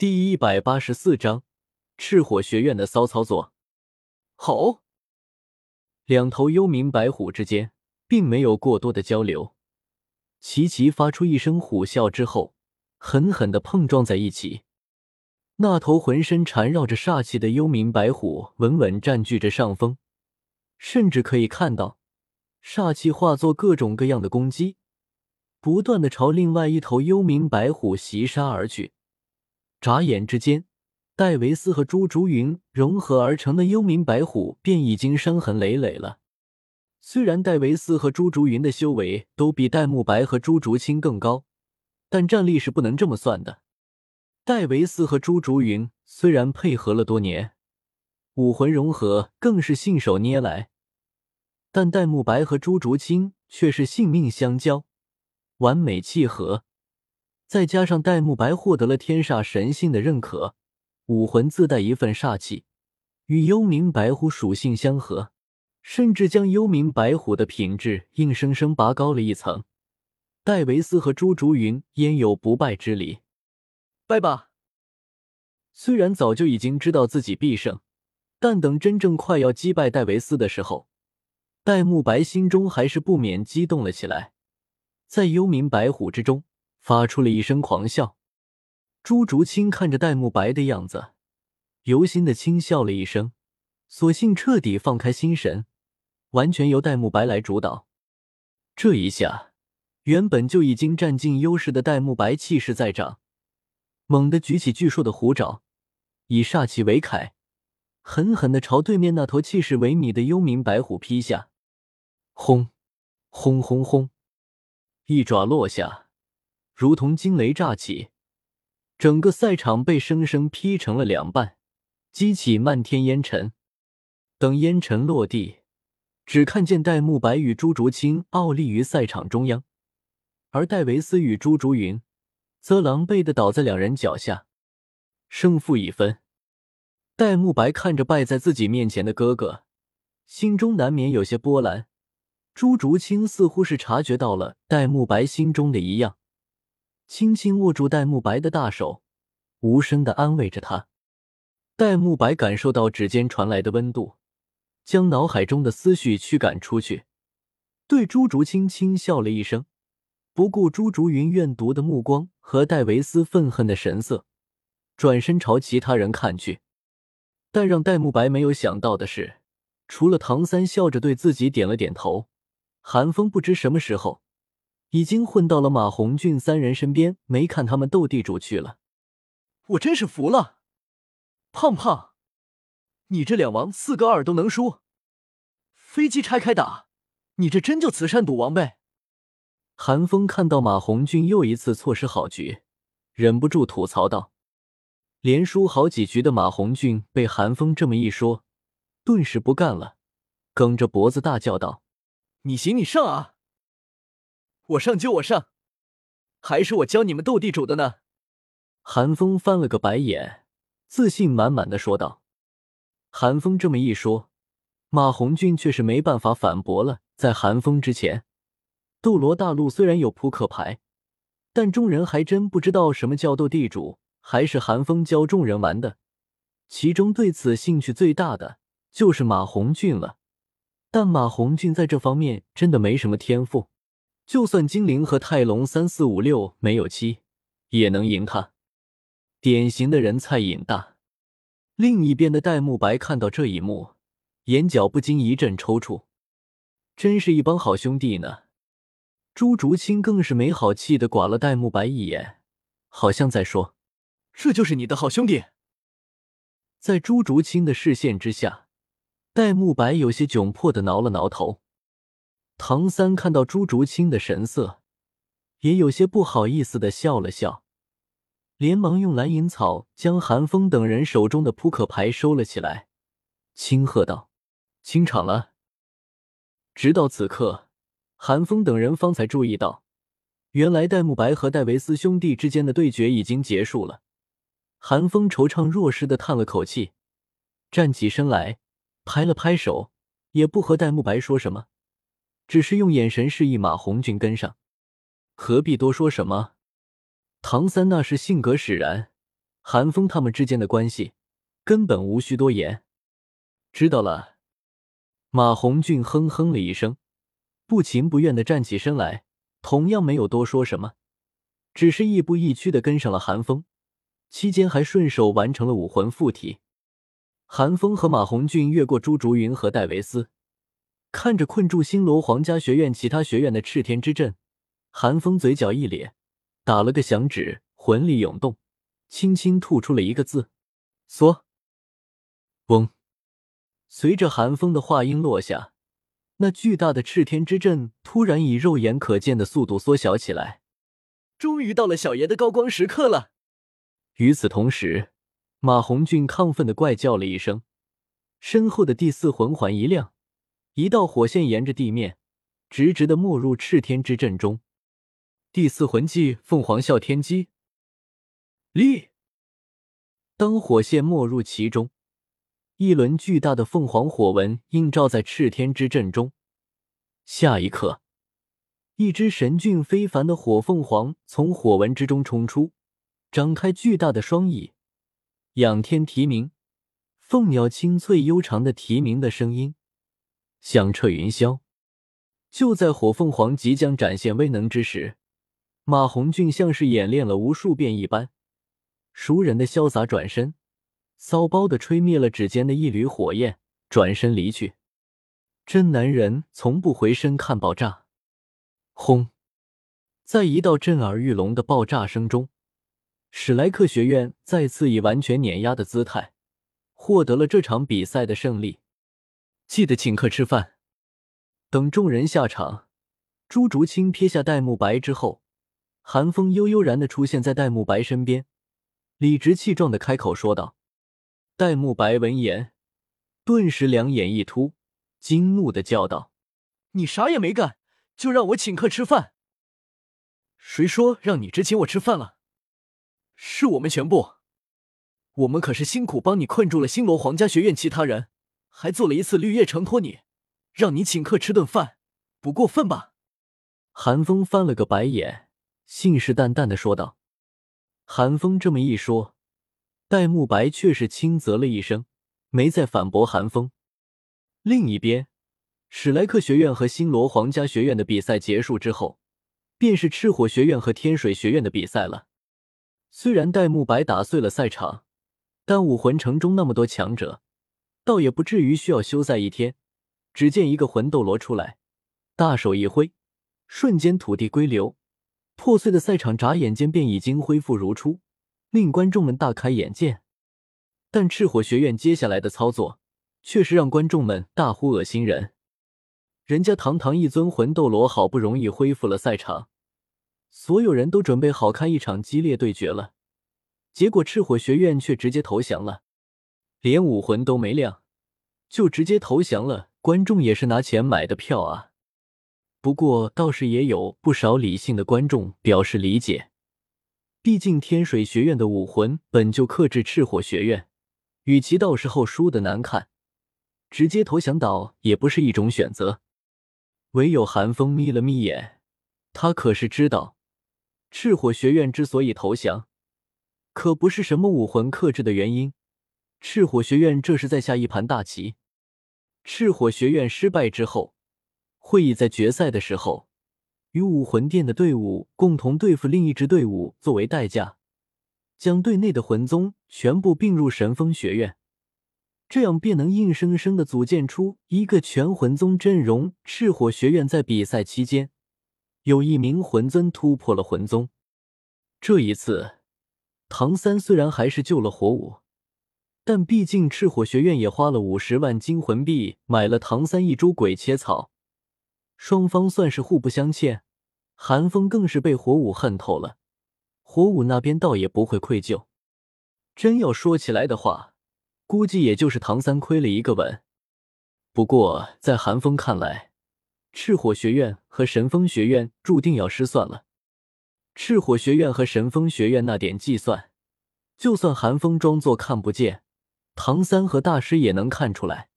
第一百八十四章赤火学院的骚操作。吼！两头幽冥白虎之间并没有过多的交流，齐齐发出一声虎啸之后，狠狠的碰撞在一起。那头浑身缠绕着煞气的幽冥白虎稳稳占据着上风，甚至可以看到煞气化作各种各样的攻击，不断的朝另外一头幽冥白虎袭杀而去。眨眼之间，戴维斯和朱竹云融合而成的幽冥白虎便已经伤痕累累了。虽然戴维斯和朱竹云的修为都比戴沐白和朱竹清更高，但战力是不能这么算的。戴维斯和朱竹云虽然配合了多年，武魂融合更是信手拈来，但戴沐白和朱竹清却是性命相交，完美契合。再加上戴沐白获得了天煞神性的认可，武魂自带一份煞气，与幽冥白虎属性相合，甚至将幽冥白虎的品质硬生生拔高了一层。戴维斯和朱竹云焉有不败之理？拜吧！虽然早就已经知道自己必胜，但等真正快要击败戴维斯的时候，戴沐白心中还是不免激动了起来。在幽冥白虎之中。发出了一声狂笑，朱竹清看着戴沐白的样子，由心的轻笑了一声，索性彻底放开心神，完全由戴沐白来主导。这一下，原本就已经占尽优势的戴沐白气势再涨，猛地举起巨硕的虎爪，以煞气为铠，狠狠的朝对面那头气势萎靡的幽冥白虎劈下。轰！轰轰轰！一爪落下。如同惊雷炸起，整个赛场被生生劈成了两半，激起漫天烟尘。等烟尘落地，只看见戴沐白与朱竹清傲立于赛场中央，而戴维斯与朱竹云则狼狈的倒在两人脚下。胜负已分，戴沐白看着败在自己面前的哥哥，心中难免有些波澜。朱竹清似乎是察觉到了戴沐白心中的一样。轻轻握住戴沐白的大手，无声的安慰着他。戴沐白感受到指尖传来的温度，将脑海中的思绪驱赶出去，对朱竹清轻笑了一声，不顾朱竹云怨毒的目光和戴维斯愤恨的神色，转身朝其他人看去。但让戴沐白没有想到的是，除了唐三笑着对自己点了点头，韩风不知什么时候。已经混到了马红俊三人身边，没看他们斗地主去了。我真是服了，胖胖，你这两王四个二都能输，飞机拆开打，你这真就慈善赌王呗！韩风看到马红俊又一次错失好局，忍不住吐槽道：“连输好几局的马红俊被韩风这么一说，顿时不干了，梗着脖子大叫道：‘你行你上啊！’”我上就我上，还是我教你们斗地主的呢？韩风翻了个白眼，自信满满的说道。韩风这么一说，马红俊却是没办法反驳了。在韩风之前，斗罗大陆虽然有扑克牌，但众人还真不知道什么叫斗地主，还是韩风教众人玩的。其中对此兴趣最大的就是马红俊了，但马红俊在这方面真的没什么天赋。就算精灵和泰隆三四五六没有七，也能赢他。典型的人菜瘾大。另一边的戴沐白看到这一幕，眼角不禁一阵抽搐。真是一帮好兄弟呢。朱竹清更是没好气的刮了戴沐白一眼，好像在说：“这就是你的好兄弟。”在朱竹清的视线之下，戴沐白有些窘迫的挠了挠头。唐三看到朱竹清的神色，也有些不好意思的笑了笑，连忙用蓝银草将韩风等人手中的扑克牌收了起来，轻喝道：“清场了。”直到此刻，韩风等人方才注意到，原来戴沐白和戴维斯兄弟之间的对决已经结束了。韩风惆怅若失的叹了口气，站起身来，拍了拍手，也不和戴沐白说什么。只是用眼神示意马红俊跟上，何必多说什么？唐三那是性格使然，韩风他们之间的关系根本无需多言。知道了。马红俊哼哼了一声，不情不愿的站起身来，同样没有多说什么，只是亦步亦趋的跟上了韩风，期间还顺手完成了武魂附体。韩风和马红俊越过朱竹云和戴维斯，看着困住星罗皇家学院其他学院的赤天之阵，韩风嘴角一咧，打了个响指，魂力涌动，轻轻吐出了一个字：“缩。”嗡。随着寒风的话音落下，那巨大的赤天之阵突然以肉眼可见的速度缩小起来。终于到了小爷的高光时刻了。与此同时，马红俊亢奋的怪叫了一声，身后的第四魂环一亮，一道火线沿着地面直直的没入赤天之阵中。第四魂技凤凰啸天机，立。当火线没入其中。一轮巨大的凤凰火纹映照在赤天之阵中，下一刻，一只神俊非凡的火凤凰从火纹之中冲出，张开巨大的双翼，仰天啼鸣。凤鸟清脆悠长的啼鸣的声音响彻云霄。就在火凤凰即将展现威能之时，马红俊像是演练了无数遍一般，熟人的潇洒转身。骚包的吹灭了指尖的一缕火焰，转身离去。真男人从不回身看爆炸。轰！在一道震耳欲聋的爆炸声中，史莱克学院再次以完全碾压的姿态获得了这场比赛的胜利。记得请客吃饭。等众人下场，朱竹清撇下戴沐白之后，寒风悠悠然的出现在戴沐白身边，理直气壮的开口说道。戴沐白闻言，顿时两眼一突，惊怒的叫道：“你啥也没干，就让我请客吃饭？谁说让你只请我吃饭了？是我们全部，我们可是辛苦帮你困住了星罗皇家学院其他人，还做了一次绿叶承托你，让你请客吃顿饭，不过分吧？”韩风翻了个白眼，信誓旦旦的说道：“韩风这么一说。”戴沐白却是轻啧了一声，没再反驳韩风。另一边，史莱克学院和星罗皇家学院的比赛结束之后，便是赤火学院和天水学院的比赛了。虽然戴沐白打碎了赛场，但武魂城中那么多强者，倒也不至于需要休赛一天。只见一个魂斗罗出来，大手一挥，瞬间土地归流，破碎的赛场眨眼间便已经恢复如初。令观众们大开眼界，但赤火学院接下来的操作却是让观众们大呼恶心人。人家堂堂一尊魂斗罗好不容易恢复了赛场，所有人都准备好看一场激烈对决了，结果赤火学院却直接投降了，连武魂都没亮就直接投降了。观众也是拿钱买的票啊，不过倒是也有不少理性的观众表示理解。毕竟天水学院的武魂本就克制赤火学院，与其到时候输的难看，直接投降倒也不是一种选择。唯有寒风眯了眯眼，他可是知道，赤火学院之所以投降，可不是什么武魂克制的原因。赤火学院这是在下一盘大棋。赤火学院失败之后，会以在决赛的时候。与武魂殿的队伍共同对付另一支队伍，作为代价，将队内的魂宗全部并入神风学院，这样便能硬生生的组建出一个全魂宗阵容。赤火学院在比赛期间，有一名魂尊突破了魂宗。这一次，唐三虽然还是救了火舞，但毕竟赤火学院也花了五十万金魂币买了唐三一株鬼切草。双方算是互不相欠，韩风更是被火舞恨透了，火舞那边倒也不会愧疚。真要说起来的话，估计也就是唐三亏了一个吻。不过在韩风看来，赤火学院和神风学院注定要失算了。赤火学院和神风学院那点计算，就算韩风装作看不见，唐三和大师也能看出来。